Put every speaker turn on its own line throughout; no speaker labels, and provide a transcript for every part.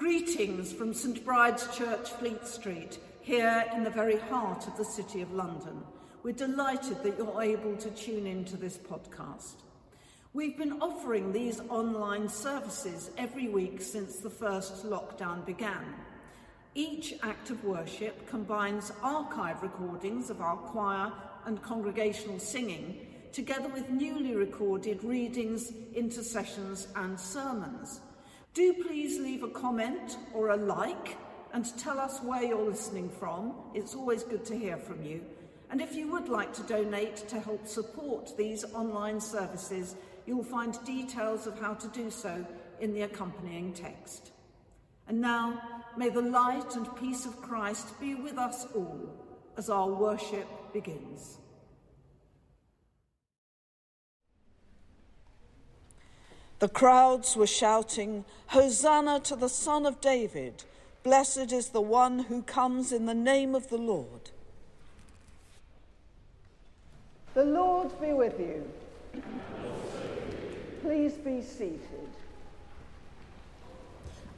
Greetings from St Bride's Church, Fleet Street, here in the very heart of the City of London. We're delighted that you're able to tune into this podcast. We've been offering these online services every week since the first lockdown began. Each act of worship combines archive recordings of our choir and congregational singing together with newly recorded readings, intercessions and sermons. Do please leave a comment or a like and tell us where you're listening from. It's always good to hear from you. And if you would like to donate to help support these online services, you'll find details of how to do so in the accompanying text. And now, may the light and peace of Christ be with us all as our worship begins. The crowds were shouting, Hosanna to the Son of David! Blessed is the one who comes in the name of the Lord. The Lord be with you. Please be seated.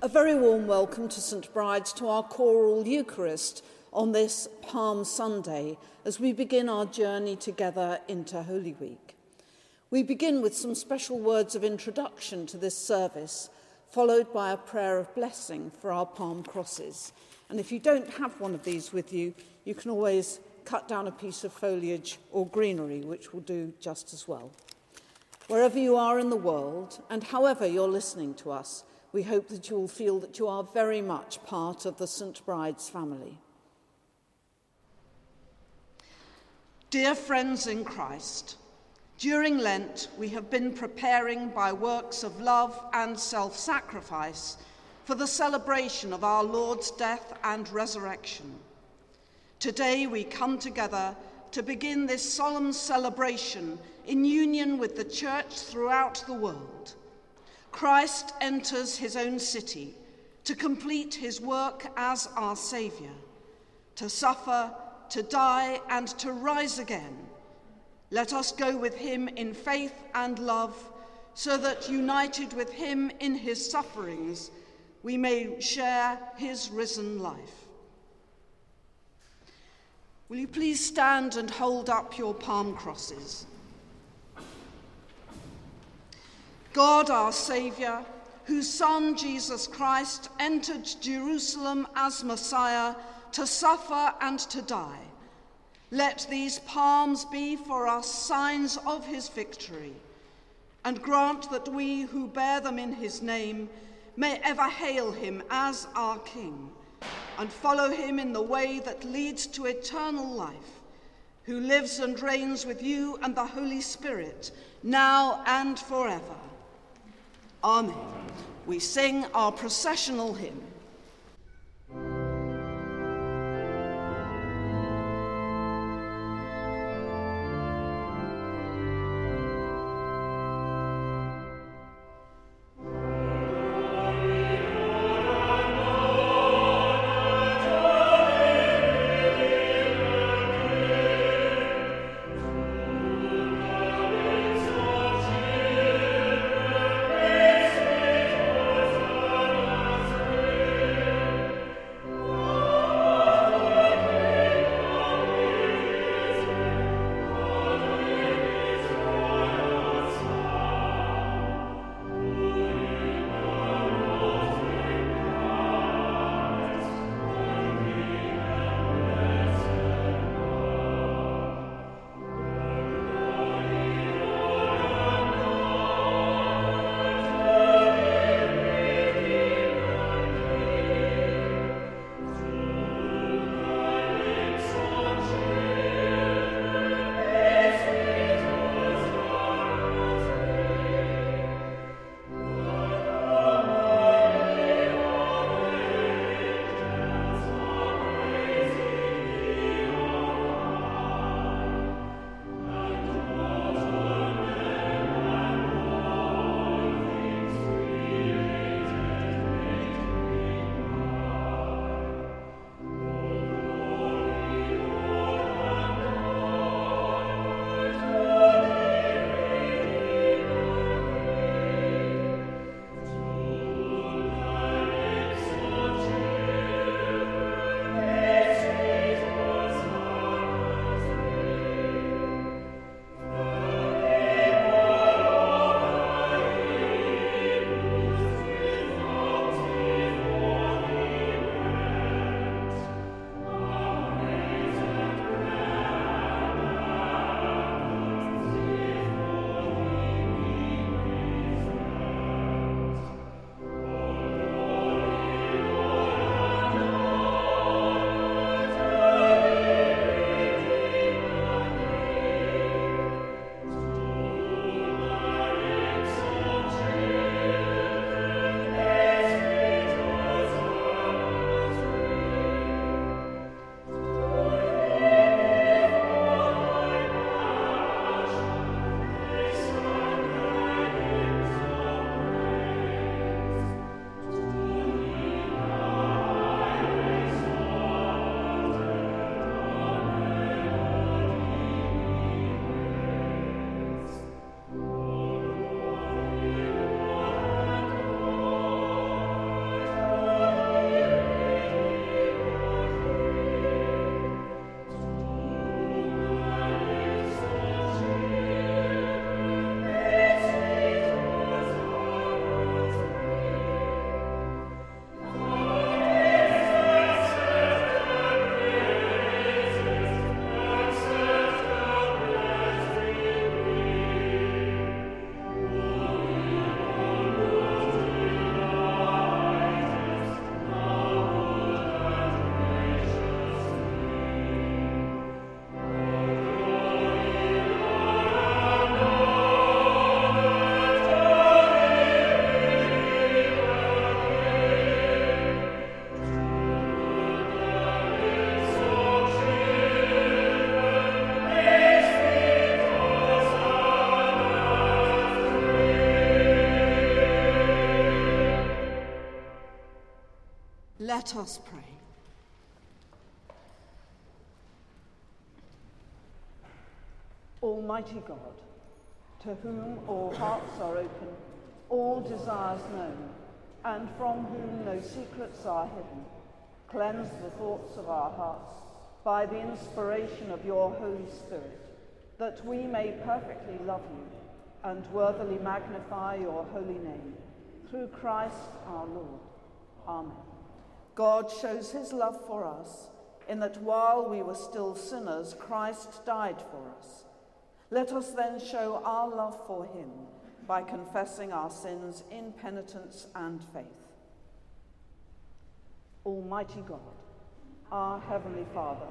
A very warm welcome to St Bride's to our choral Eucharist on this Palm Sunday as we begin our journey together into Holy Week. We begin with some special words of introduction to this service, followed by a prayer of blessing for our palm crosses. And if you don't have one of these with you, you can always cut down a piece of foliage or greenery, which will do just as well. Wherever you are in the world, and however you're listening to us, we hope that you will feel that you are very much part of the St. Bride's family. Dear friends in Christ, during Lent, we have been preparing by works of love and self sacrifice for the celebration of our Lord's death and resurrection. Today, we come together to begin this solemn celebration in union with the Church throughout the world. Christ enters his own city to complete his work as our Saviour, to suffer, to die, and to rise again let us go with him in faith and love, so that united with him in his sufferings, we may share his risen life. Will you please stand and hold up your palm crosses? God, our Saviour, whose Son Jesus Christ entered Jerusalem as Messiah to suffer and to die let these palms be for us signs of his victory, and grant that we who bear them in his name may ever hail him as our King and follow him in the way that leads to eternal life, who lives and reigns with you and the Holy Spirit, now and forever. Amen. We sing our processional hymn. Let us pray. Almighty God, to whom all hearts are open, all desires known, and from whom no secrets are hidden, cleanse the thoughts of our hearts by the inspiration of your Holy Spirit, that we may perfectly love you and worthily magnify your holy name. Through Christ our Lord. Amen. God shows his love for us in that while we were still sinners, Christ died for us. Let us then show our love for him by confessing our sins in penitence and faith. Almighty God, our Heavenly Father,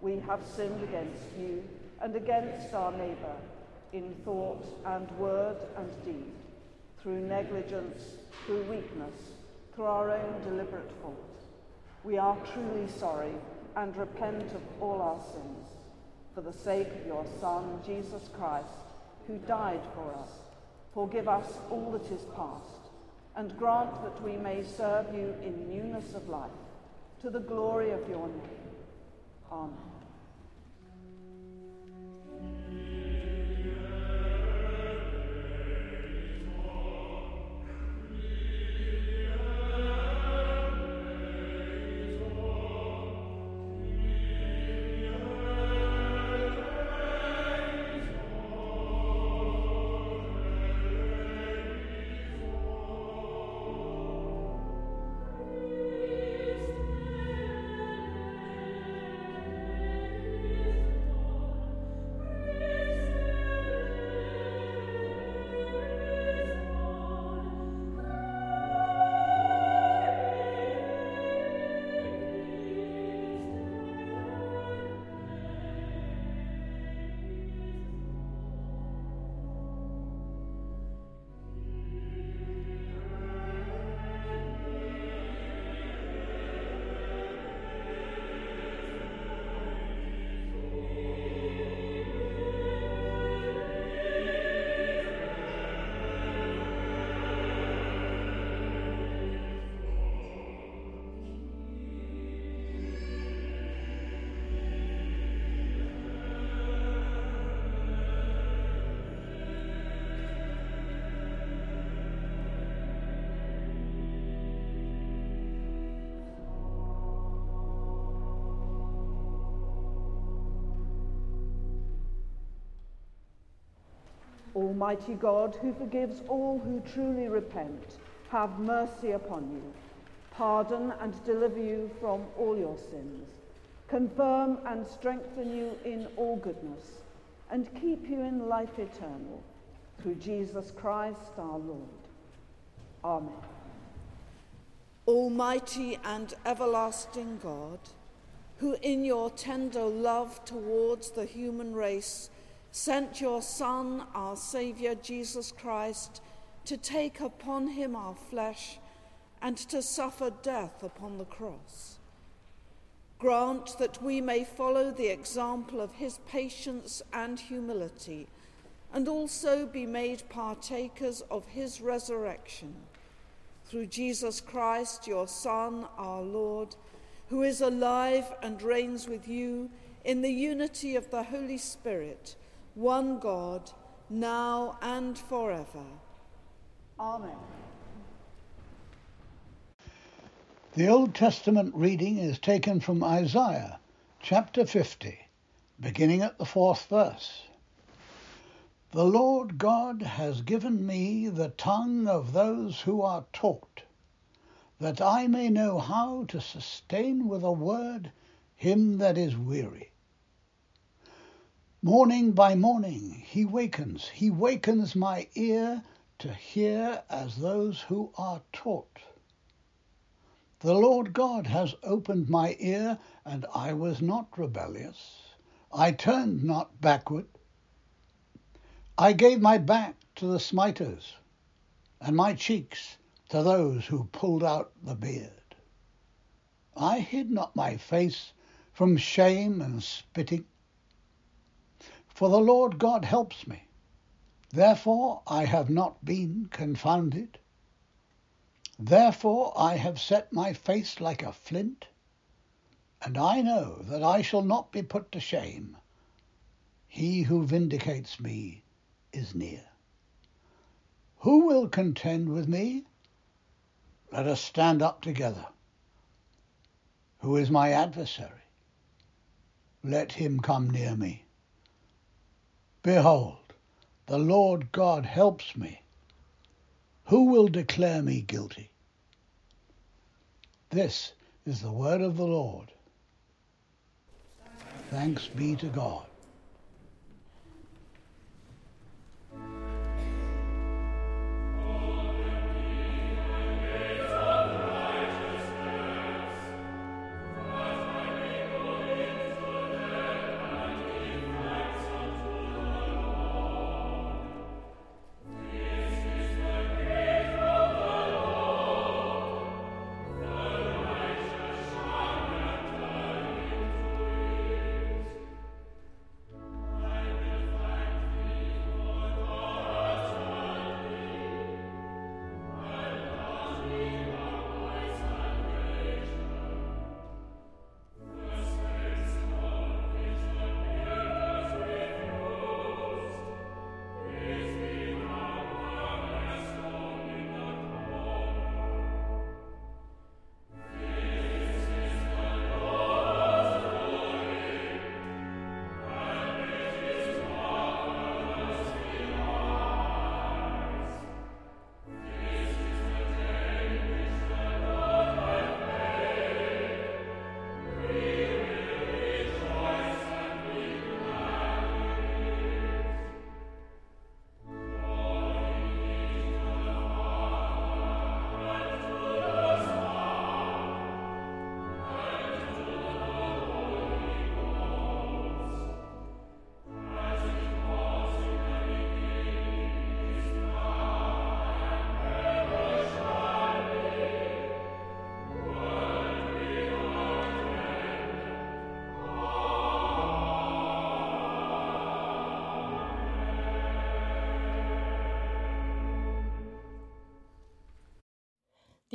we have sinned against you and against our neighbour in thought and word and deed, through negligence, through weakness, through our own deliberate fault. We are truly sorry and repent of all our sins for the sake of your Son, Jesus Christ, who died for us. Forgive us all that is past, and grant that we may serve you in newness of life, to the glory of your name. Amen. Almighty God, who forgives all who truly repent, have mercy upon you, pardon and deliver you from all your sins, confirm and strengthen you in all goodness, and keep you in life eternal, through Jesus Christ our Lord. Amen. Almighty and everlasting God, who in your tender love towards the human race sent your Son, our Saviour Jesus Christ, to take upon him our flesh and to suffer death upon the cross. Grant that we may follow the example of his patience and humility, and also be made partakers of his resurrection. Through Jesus Christ, your Son, our Lord, who is alive and reigns with you in the unity of the Holy Spirit one God, now and forever. Amen.
The Old Testament reading is taken from Isaiah chapter 50, beginning at the fourth verse. The Lord God has given me the tongue of those who are taught, that I may know how to sustain with a word him that is weary. Morning by morning he wakens, he wakens my ear to hear as those who are taught. The Lord God has opened my ear, and I was not rebellious. I turned not backward. I gave my back to the smiters, and my cheeks to those who pulled out the beard. I hid not my face from shame and spitting. For the Lord God helps me. Therefore I have not been confounded. Therefore I have set my face like a flint, and I know that I shall not be put to shame. He who vindicates me is near. Who will contend with me? Let us stand up together. Who is my adversary? Let him come near me. Behold, the Lord God helps me. Who will declare me guilty? This is the word of the Lord. Thanks be to God.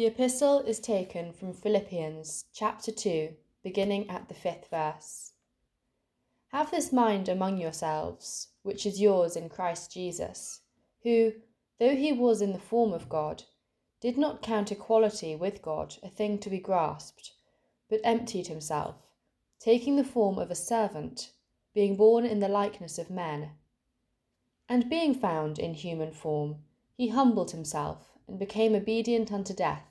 The epistle is taken from Philippians chapter 2, beginning at the fifth verse. Have this mind among yourselves, which is yours in Christ Jesus, who, though he was in the form of God, did not count equality with God a thing to be grasped, but emptied himself, taking the form of a servant, being born in the likeness of men. And being found in human form, he humbled himself and became obedient unto death,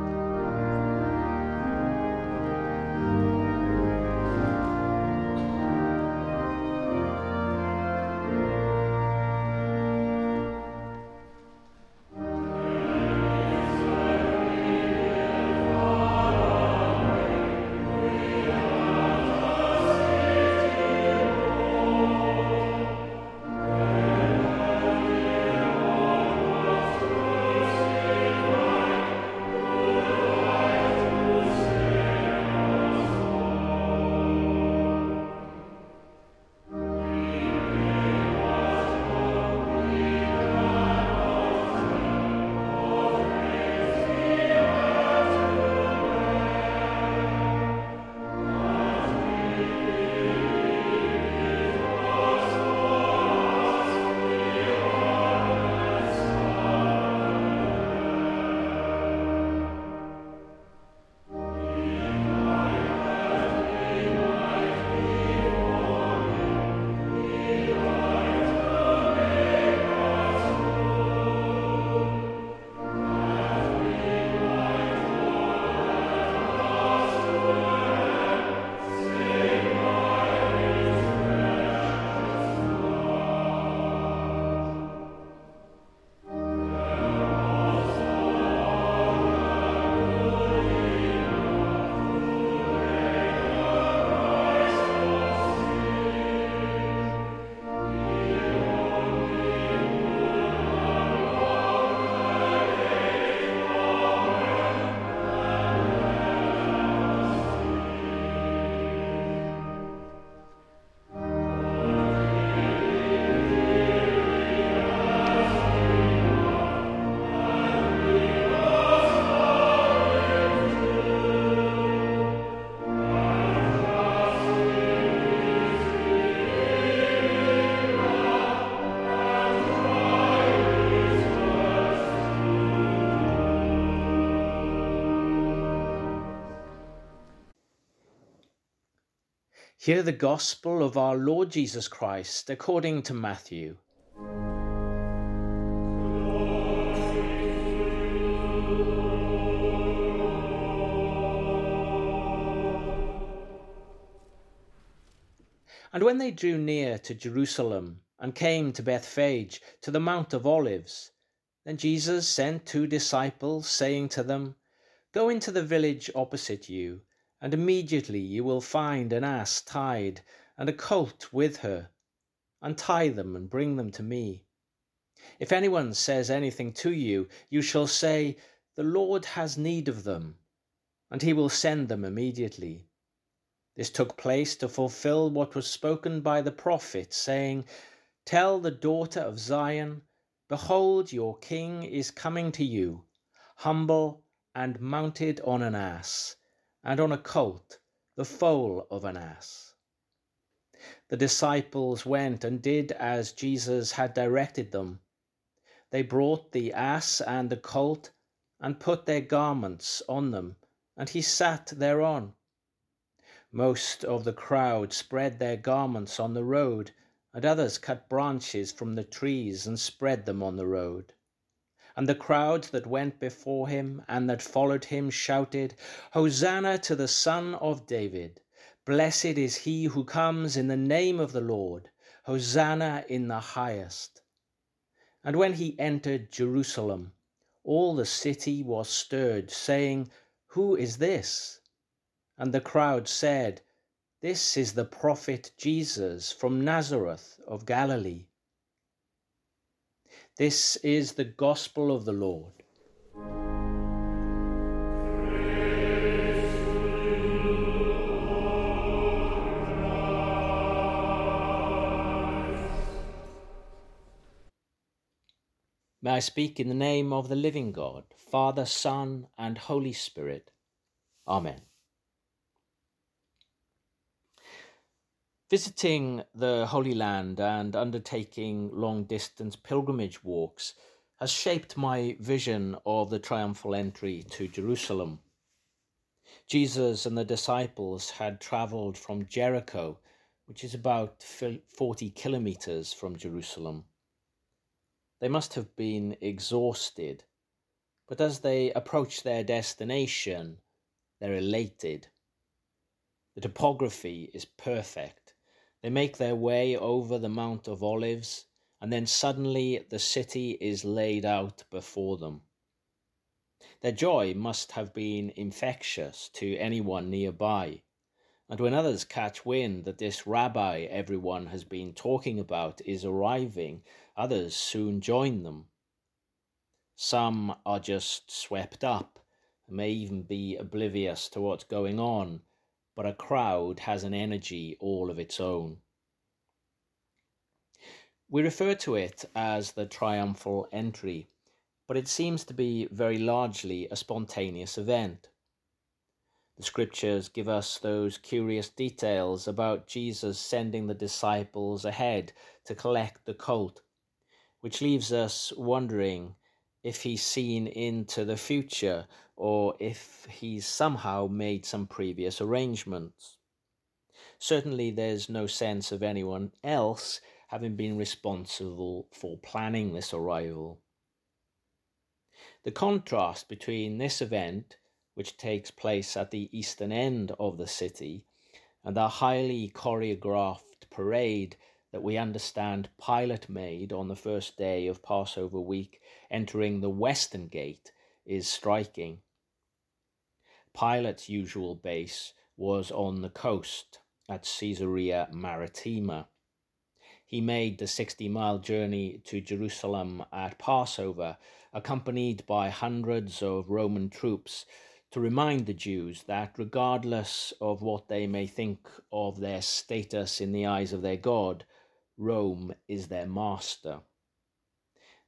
Hear the gospel of our Lord Jesus Christ according to Matthew. And when they drew near to Jerusalem and came to Bethphage to the Mount of Olives, then Jesus sent two disciples, saying to them, Go into the village opposite you and immediately you will find an ass tied and a colt with her. Untie them and bring them to me. If anyone says anything to you, you shall say, The Lord has need of them, and he will send them immediately. This took place to fulfill what was spoken by the prophet, saying, Tell the daughter of Zion, Behold, your king is coming to you, humble and mounted on an ass and on a colt, the foal of an ass. The disciples went and did as Jesus had directed them. They brought the ass and the colt and put their garments on them, and he sat thereon. Most of the crowd spread their garments on the road, and others cut branches from the trees and spread them on the road. And the crowd that went before him and that followed him shouted, Hosanna to the Son of David! Blessed is he who comes in the name of the Lord! Hosanna in the highest! And when he entered Jerusalem, all the city was stirred, saying, Who is this? And the crowd said, This is the prophet Jesus from Nazareth of Galilee. This is the gospel of the Lord. May I speak in the name of the living God, Father, Son, and Holy Spirit. Amen. Visiting the Holy Land and undertaking long distance pilgrimage walks has shaped my vision of the triumphal entry to Jerusalem. Jesus and the disciples had travelled from Jericho, which is about 40 kilometres from Jerusalem. They must have been exhausted, but as they approach their destination, they're elated. The topography is perfect they make their way over the Mount of Olives, and then suddenly the city is laid out before them. Their joy must have been infectious to anyone nearby, and when others catch wind that this rabbi everyone has been talking about is arriving, others soon join them. Some are just swept up, may even be oblivious to what's going on but a crowd has an energy all of its own. We refer to it as the triumphal entry, but it seems to be very largely a spontaneous event. The scriptures give us those curious details about Jesus sending the disciples ahead to collect the colt, which leaves us wondering if he's seen into the future or if he's somehow made some previous arrangements. Certainly, there's no sense of anyone else having been responsible for planning this arrival. The contrast between this event, which takes place at the eastern end of the city, and the highly choreographed parade that we understand Pilate made on the first day of Passover week, entering the western gate, is striking. Pilate's usual base was on the coast at Caesarea Maritima. He made the 60 mile journey to Jerusalem at Passover, accompanied by hundreds of Roman troops to remind the Jews that regardless of what they may think of their status in the eyes of their God, Rome is their master.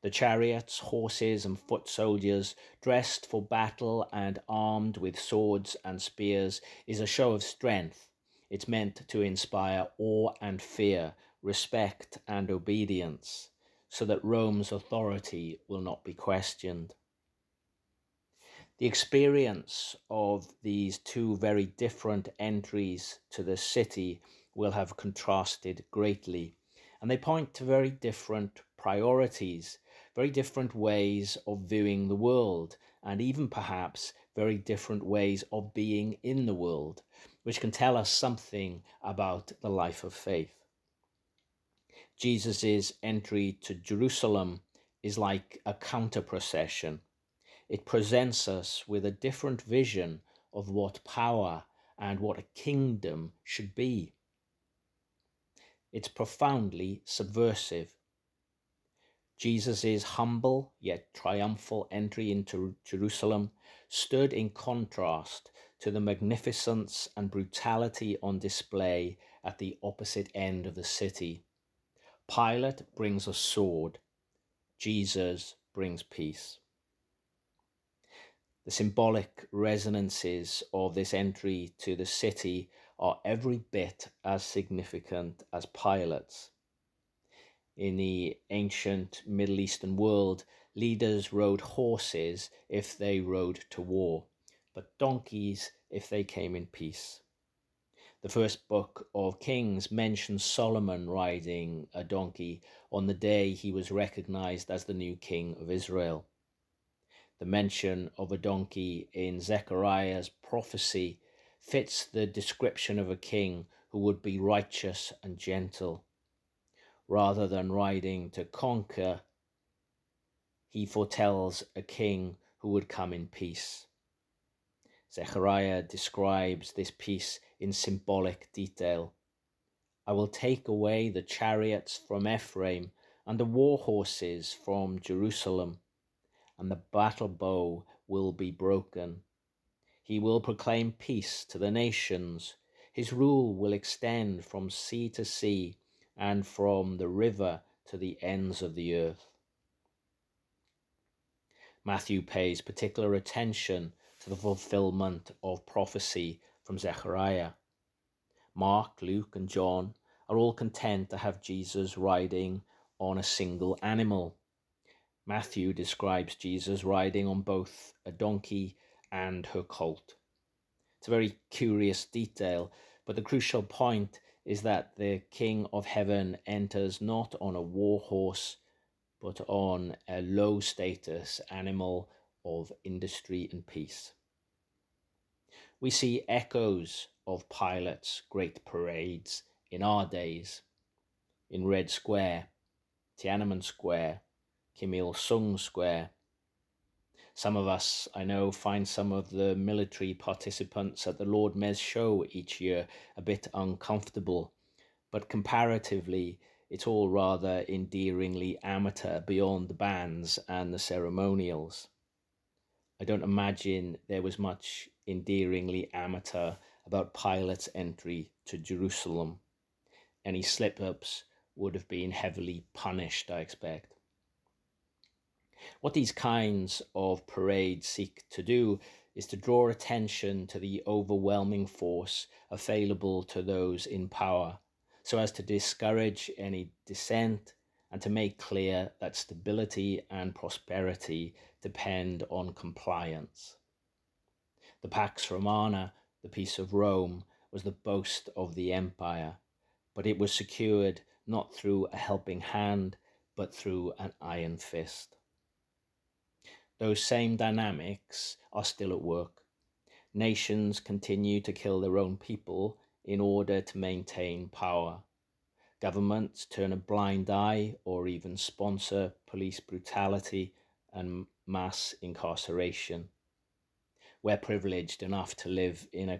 The chariots, horses, and foot soldiers, dressed for battle and armed with swords and spears, is a show of strength. It's meant to inspire awe and fear, respect and obedience, so that Rome's authority will not be questioned. The experience of these two very different entries to the city will have contrasted greatly, and they point to very different priorities, very different ways of viewing the world, and even perhaps very different ways of being in the world, which can tell us something about the life of faith. Jesus' entry to Jerusalem is like a counter procession. It presents us with a different vision of what power and what a kingdom should be. It's profoundly subversive. Jesus' humble yet triumphal entry into Jerusalem stood in contrast to the magnificence and brutality on display at the opposite end of the city. Pilate brings a sword, Jesus brings peace. The symbolic resonances of this entry to the city are every bit as significant as Pilate's. In the ancient Middle Eastern world, leaders rode horses if they rode to war, but donkeys if they came in peace. The first book of Kings mentions Solomon riding a donkey on the day he was recognized as the new king of Israel. The mention of a donkey in Zechariah's prophecy fits the description of a king who would be righteous and gentle. Rather than riding to conquer, he foretells a king who would come in peace. Zechariah describes this peace in symbolic detail. I will take away the chariots from Ephraim and the war horses from Jerusalem, and the battle bow will be broken. He will proclaim peace to the nations. His rule will extend from sea to sea and from the river to the ends of the earth. Matthew pays particular attention to the fulfillment of prophecy from Zechariah. Mark, Luke, and John are all content to have Jesus riding on a single animal. Matthew describes Jesus riding on both a donkey and her colt. It's a very curious detail, but the crucial point is that the King of Heaven enters not on a war horse, but on a low status animal of industry and peace. We see echoes of Pilate's great parades in our days, in Red Square, Tiananmen Square, Kim Il sung Square. Some of us, I know, find some of the military participants at the Lord Mayor's show each year a bit uncomfortable, but comparatively, it's all rather endearingly amateur beyond the bands and the ceremonials. I don't imagine there was much endearingly amateur about Pilate's entry to Jerusalem. Any slip ups would have been heavily punished, I expect. What these kinds of parades seek to do is to draw attention to the overwhelming force available to those in power, so as to discourage any dissent and to make clear that stability and prosperity depend on compliance. The Pax Romana, the peace of Rome, was the boast of the empire, but it was secured not through a helping hand, but through an iron fist. Those same dynamics are still at work. Nations continue to kill their own people in order to maintain power. Governments turn a blind eye or even sponsor police brutality and mass incarceration we're privileged enough to live in a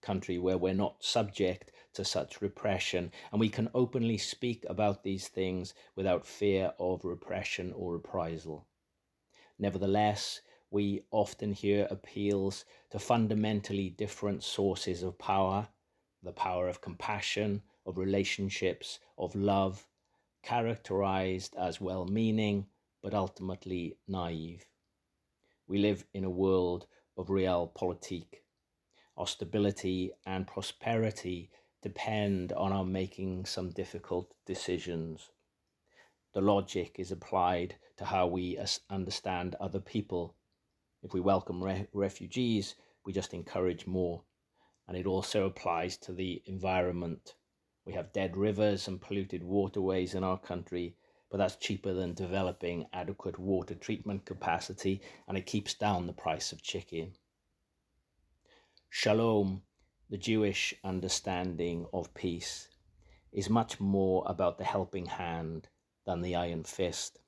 country, where we're not subject to such repression, and we can openly speak about these things without fear of repression or reprisal. Nevertheless, we often hear appeals to fundamentally different sources of power the power of compassion, of relationships, of love, characterized as well meaning but ultimately naive. We live in a world of realpolitik. Our stability and prosperity depend on our making some difficult decisions. The logic is applied to how we understand other people. If we welcome re- refugees, we just encourage more. And it also applies to the environment. We have dead rivers and polluted waterways in our country, but that's cheaper than developing adequate water treatment capacity and it keeps down the price of chicken. Shalom, the Jewish understanding of peace, is much more about the helping hand than the iron fist.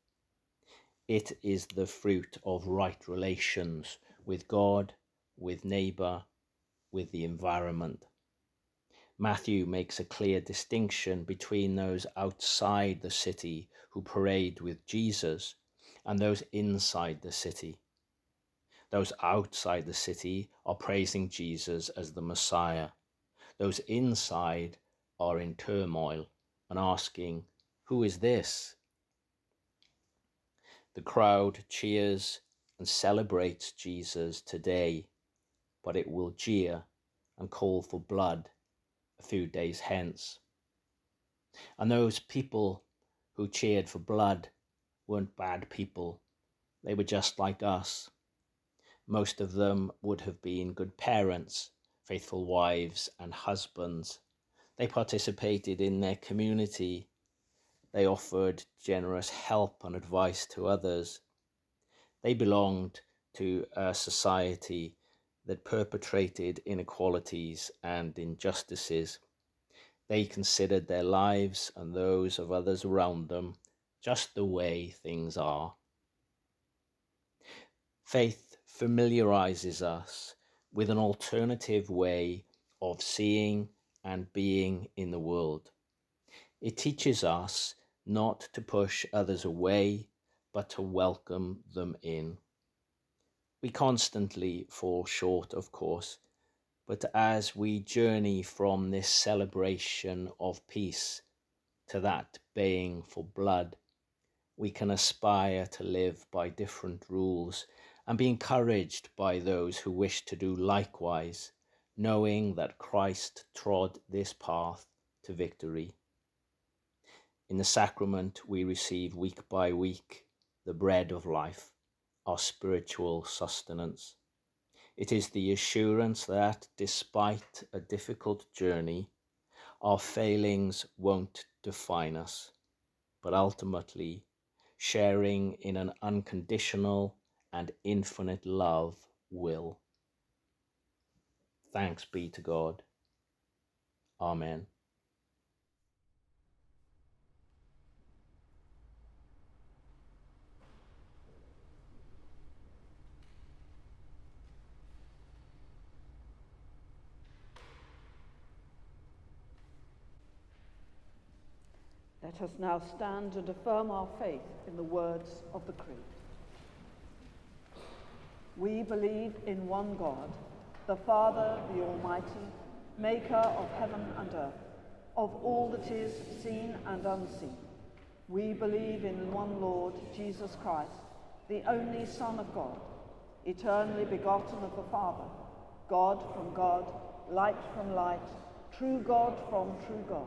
It is the fruit of right relations with God, with neighbour, with the environment. Matthew makes a clear distinction between those outside the city who parade with Jesus and those inside the city. Those outside the city are praising Jesus as the Messiah. Those inside are in turmoil and asking, Who is this? The crowd cheers and celebrates Jesus today, but it will jeer and call for blood a few days hence. And those people who cheered for blood weren't bad people, they were just like us. Most of them would have been good parents, faithful wives and husbands. They participated in their community they offered generous help and advice to others. They belonged to a society that perpetrated inequalities and injustices. They considered their lives and those of others around them just the way things are. Faith familiarizes us with an alternative way of seeing and being in the world. It teaches us not to push others away, but to welcome them in. We constantly fall short, of course, but as we journey from this celebration of peace to that baying for blood, we can aspire to live by different rules and be encouraged by those who wish to do likewise, knowing that Christ trod this path to victory. In the sacrament, we receive week by week the bread of life, our spiritual sustenance. It is the assurance that, despite a difficult journey, our failings won't define us, but ultimately, sharing in an unconditional and infinite love will. Thanks be to God. Amen.
Let us now stand and affirm our faith in the words of the Creed. We believe in one God, the Father, the Almighty, maker of heaven and earth, of all that is seen and unseen. We believe in one Lord, Jesus Christ, the only Son of God, eternally begotten of the Father, God from God, light from light, true God from true God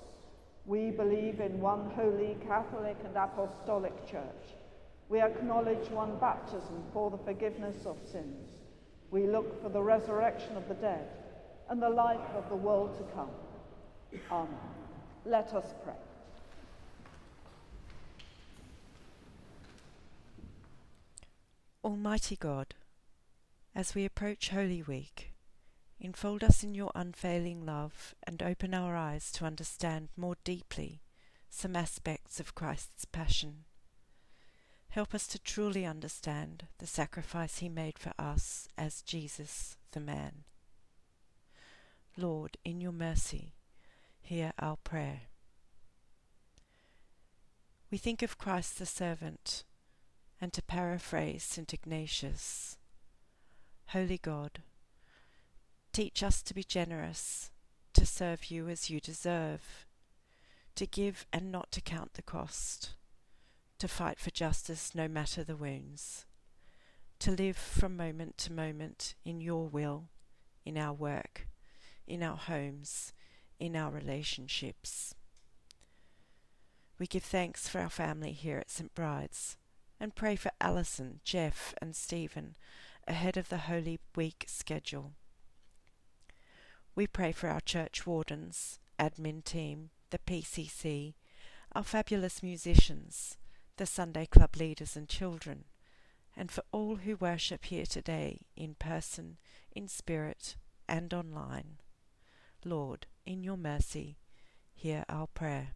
We believe in one holy Catholic and Apostolic Church. We acknowledge one baptism for the forgiveness of sins. We look for the resurrection of the dead and the life of the world to come. Amen. Let us pray.
Almighty God, as we approach Holy Week, Enfold us in your unfailing love and open our eyes to understand more deeply some aspects of Christ's passion. Help us to truly understand the sacrifice he made for us as Jesus the man. Lord, in your mercy, hear our prayer. We think of Christ the servant, and to paraphrase St. Ignatius, Holy God, teach us to be generous, to serve you as you deserve, to give and not to count the cost, to fight for justice no matter the wounds, to live from moment to moment in your will, in our work, in our homes, in our relationships. We give thanks for our family here at St. Bride's and pray for Alison, Jeff, and Stephen ahead of the Holy Week schedule. We pray for our church wardens, admin team, the PCC, our fabulous musicians, the Sunday Club leaders and children, and for all who worship here today in person, in spirit, and online. Lord, in your mercy, hear our prayer.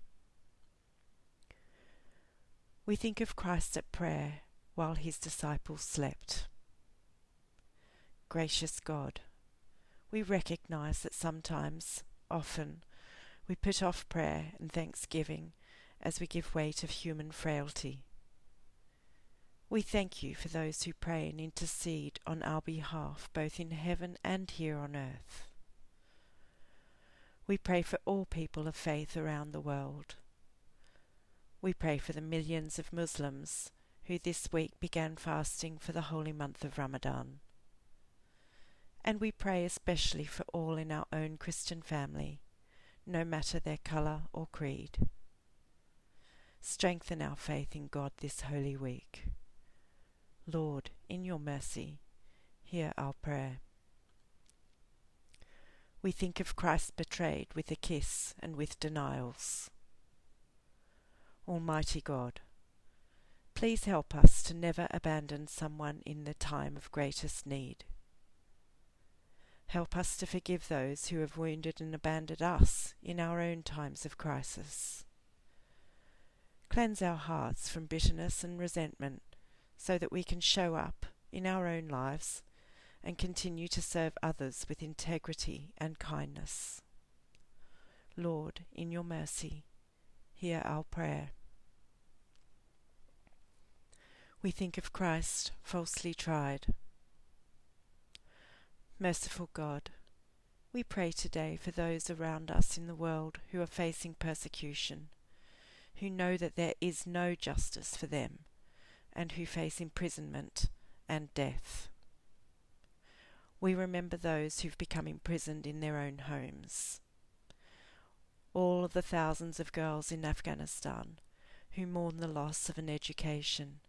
We think of Christ at prayer while his disciples slept. Gracious God, we recognize that sometimes, often, we put off prayer and thanksgiving as we give way to human frailty. We thank you for those who pray and intercede on our behalf, both in heaven and here on earth. We pray for all people of faith around the world. We pray for the millions of Muslims who this week began fasting for the holy month of Ramadan. And we pray especially for all in our own Christian family, no matter their colour or creed. Strengthen our faith in God this holy week. Lord, in your mercy, hear our prayer. We think of Christ betrayed with a kiss and with denials. Almighty God, please help us to never abandon someone in the time of greatest need. Help us to forgive those who have wounded and abandoned us in our own times of crisis. Cleanse our hearts from bitterness and resentment so that we can show up in our own lives and continue to serve others with integrity and kindness. Lord, in your mercy, hear our prayer. We think of Christ falsely tried Merciful God, we pray today for those around us in the world who are facing persecution, who know that there is no justice for them, and who face imprisonment and death. We remember those who've become imprisoned in their own homes. All of the thousands of girls in Afghanistan who mourn the loss of an education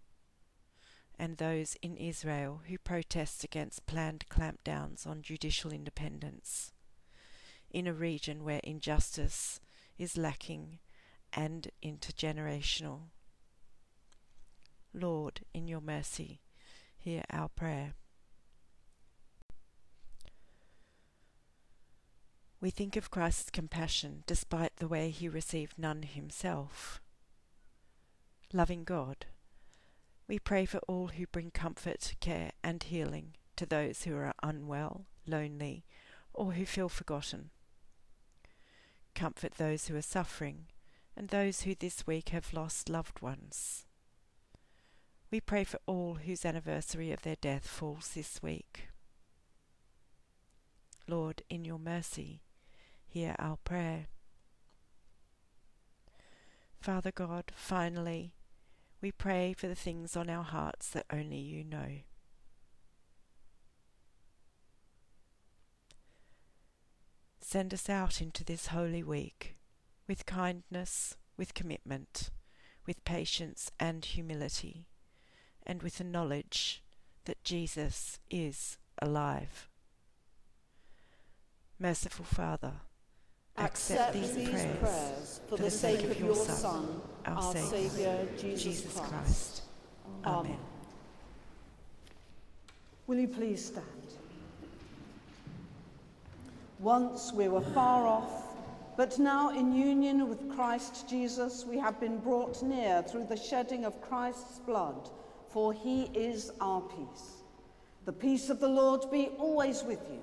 and those in Israel who protest against planned clampdowns on judicial independence, in a region where injustice is lacking and intergenerational. Lord, in your mercy, hear our prayer. We think of Christ's compassion despite the way he received none himself. Loving God, we pray for all who bring comfort, care, and healing to those who are unwell, lonely, or who feel forgotten. Comfort those who are suffering and those who this week have lost loved ones. We pray for all whose anniversary of their death falls this week. Lord, in your mercy, hear our prayer. Father God, finally, we pray for the things on our hearts that only you know. Send us out into this holy week with kindness, with commitment, with patience and humility, and with the knowledge that Jesus is alive. Merciful Father, accept, these, prayers, for the sake of your Son our, our Saviour, Jesus, Christ. Amen. Amen.
Will you please stand? Once we were far off, But now, in union with Christ Jesus, we have been brought near through the shedding of Christ's blood, for he is our peace. The peace of the Lord be always with you.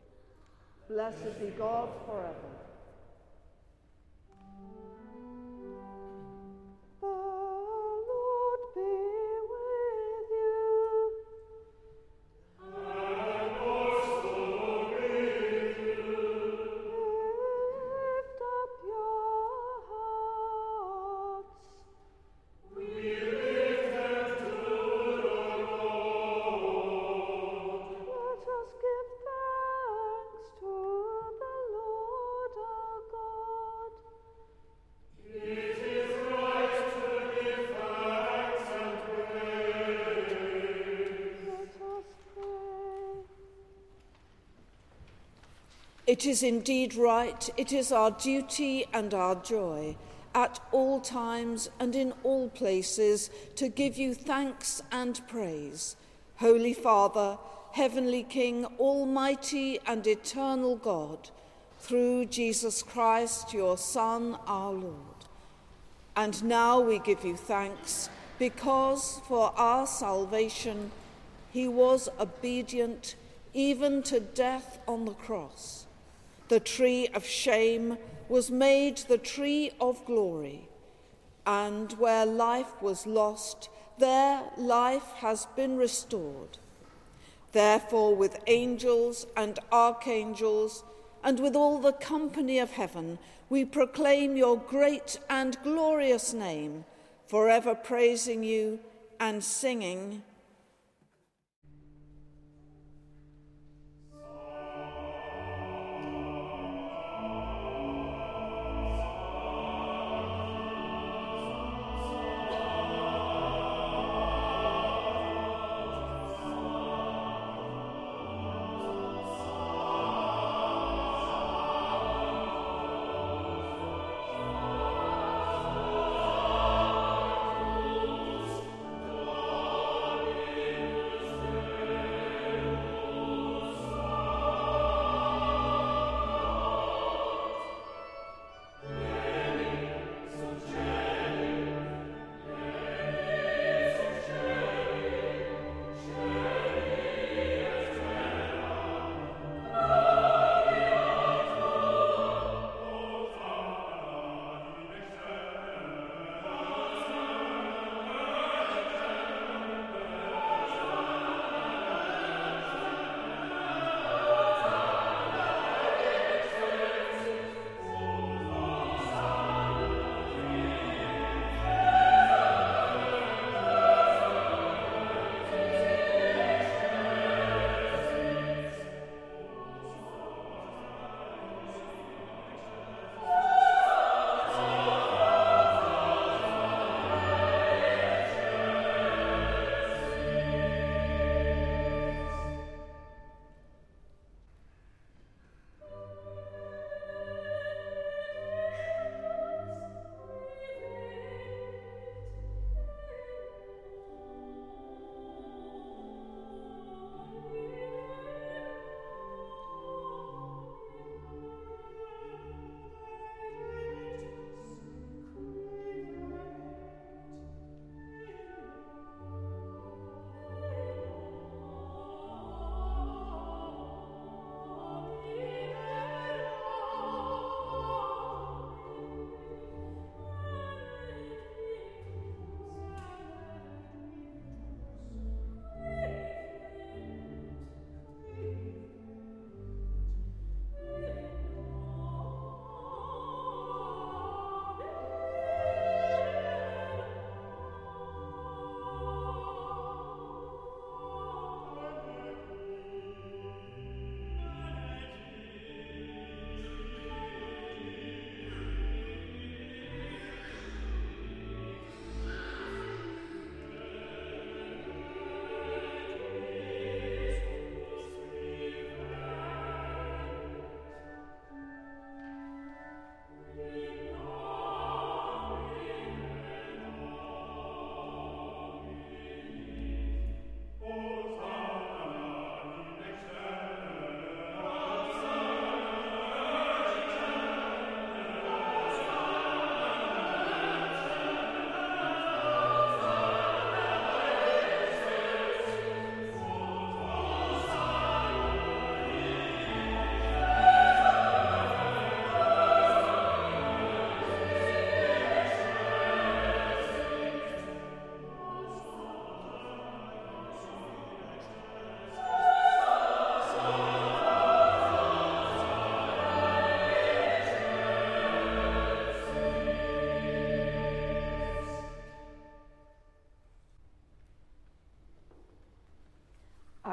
Blessed be God forever. It is indeed right, it is our duty and our joy at all times and in all places to give you thanks and praise. Holy Father, Heavenly King, Almighty and Eternal God, through Jesus Christ, your Son, our Lord. And now we give you thanks because for our salvation he was obedient even to death on the cross the tree of shame was made the tree of glory. And where life was lost, there life has been restored. Therefore, with angels and archangels, and with all the company of heaven, we proclaim your great and glorious name, forever praising you and singing.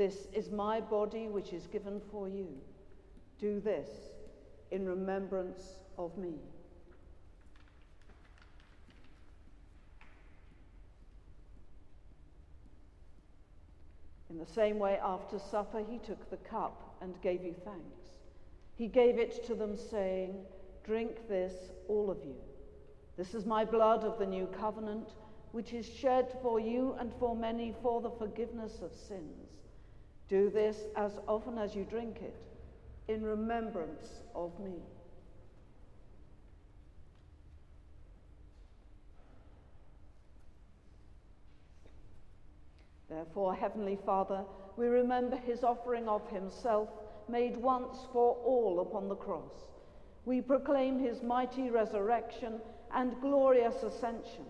This is my body, which is given for you. Do this in remembrance of me. In the same way, after supper, he took the cup and gave you thanks. He gave it to them, saying, Drink this, all of you. This is my blood of the new covenant, which is shed for you and for many for the forgiveness of sins. Do this as often as you drink it in remembrance of me. Therefore, Heavenly Father, we remember his offering of himself made once for all upon the cross. We proclaim his mighty resurrection and glorious ascension.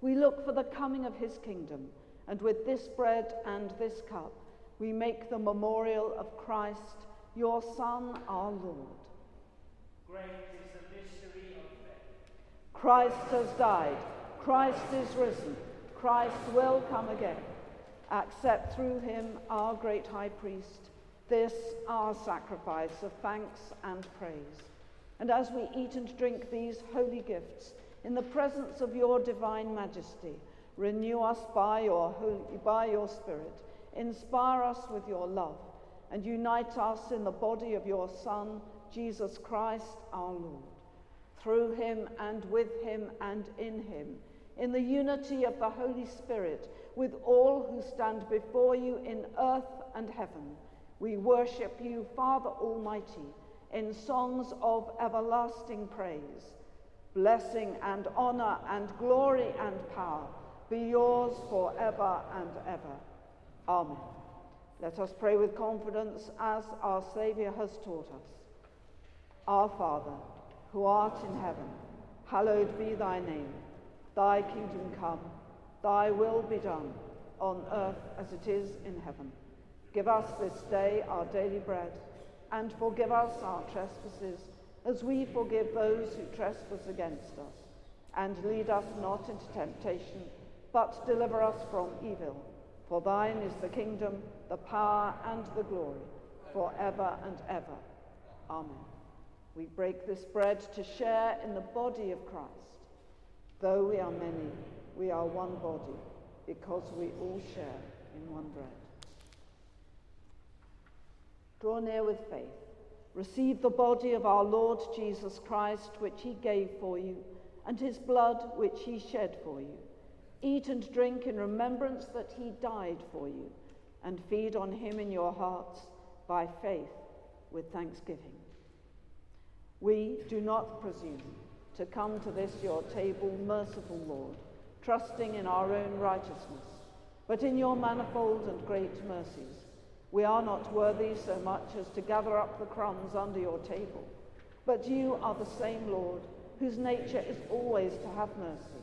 We look for the coming of his kingdom, and with this bread and this cup, we make the memorial of Christ, your Son, our Lord.
Great is the mystery of faith.
Christ has died. Christ is risen. Christ will come again accept through him, our great high priest, this our sacrifice of thanks and praise. And as we eat and drink these holy gifts in the presence of your divine majesty, renew us by your, holy, by your Spirit, inspire us with your love, and unite us in the body of your Son, Jesus Christ our Lord. Through him and with him and in him, in the unity of the Holy Spirit, with all who stand before you in earth and heaven. We worship you, Father Almighty, in songs of everlasting praise. Blessing and honor and glory and power be yours forever and ever. Amen. Let us pray with confidence as our Saviour has taught us. Our Father, who art in heaven, hallowed be thy name. Thy kingdom come Thy will be done on earth as it is in heaven. Give us this day our daily bread, and forgive us our trespasses, as we forgive those who trespass against us. And lead us not into temptation, but deliver us from evil. For thine is the kingdom, the power, and the glory, for ever and ever. Amen. We break this bread to share in the body of Christ. Though we are many, we are one body because we all share in one bread. Draw near with faith. Receive the body of our Lord Jesus Christ, which he gave for you, and his blood, which he shed for you. Eat and drink in remembrance that he died for you, and feed on him in your hearts by faith with thanksgiving. We do not presume to come to this your table, merciful Lord trusting in our own righteousness, but in your manifold and great mercies. We are not worthy so much as to gather up the crumbs under your table, but you are the same Lord, whose nature is always to have mercy.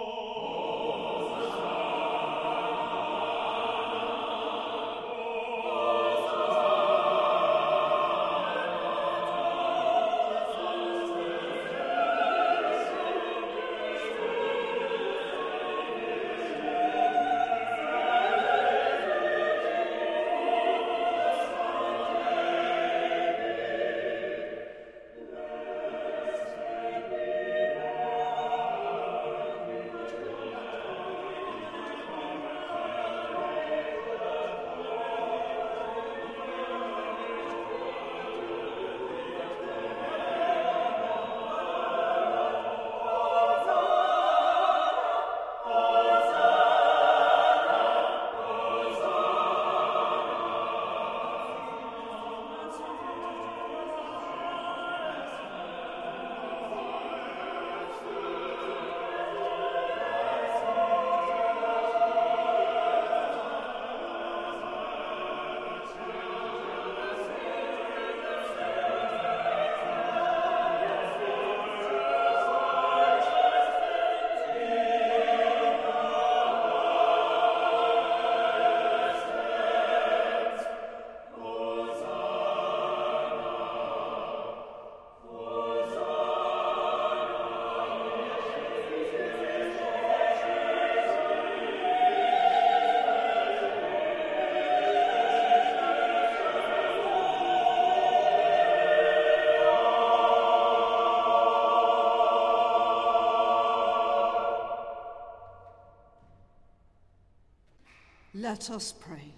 Let us pray.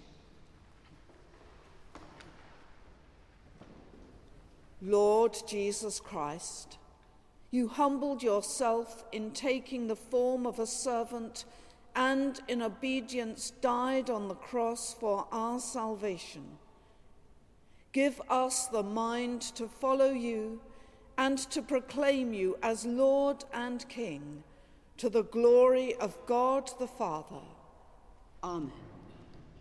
Lord Jesus Christ, you humbled yourself in taking the form of a servant and in obedience died on the cross for our salvation. Give us the mind to follow you and to proclaim you as Lord and King to the glory of God the Father.
Amen.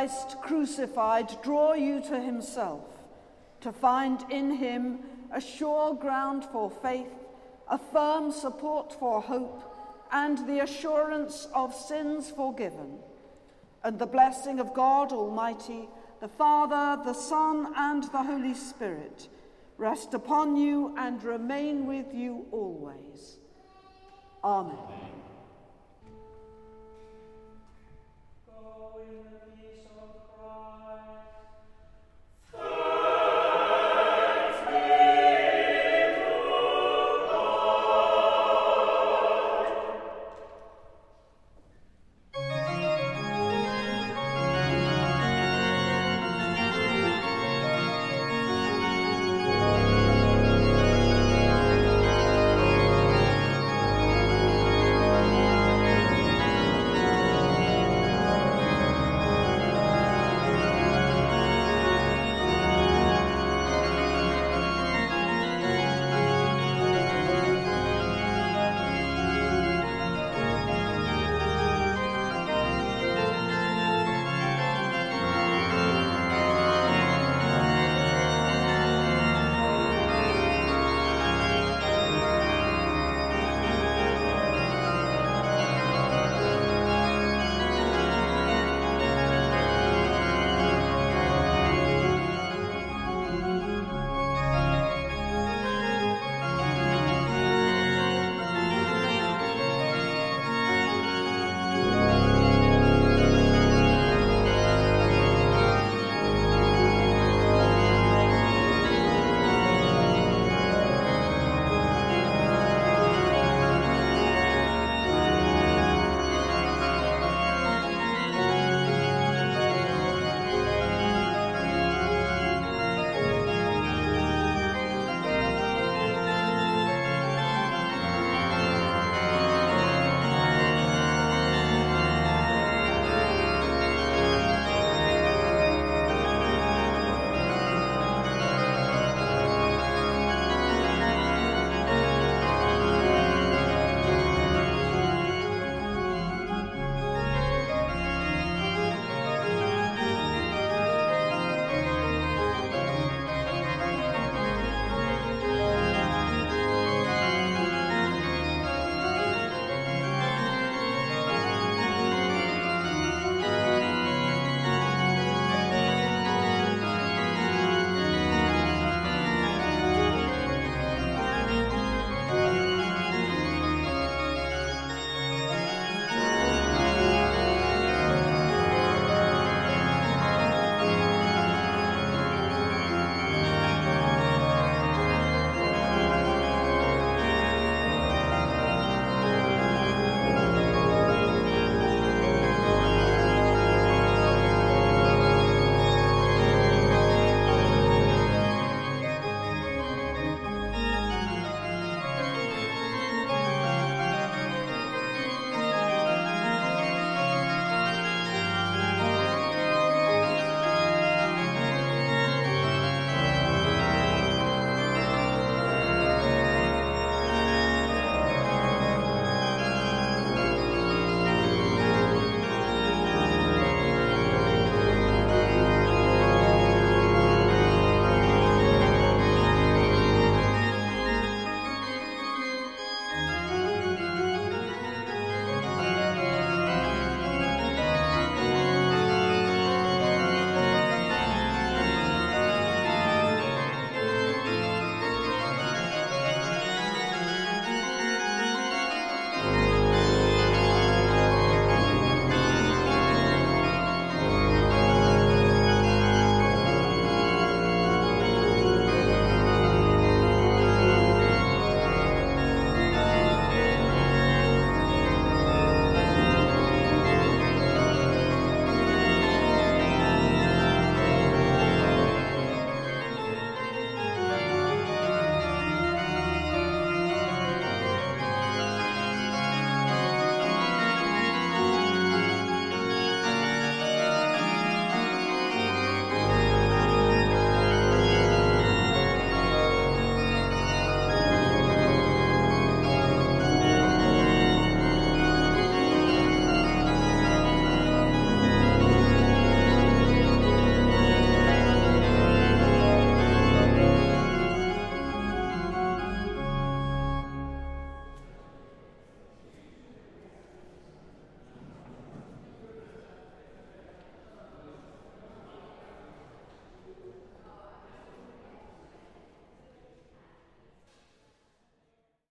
Christ crucified draw you to himself, to find in him a sure ground for faith, a firm support for hope, and the assurance of sins forgiven. And the blessing of God Almighty, the Father, the Son, and the Holy Spirit rest upon you and remain with you always. Amen. Amen.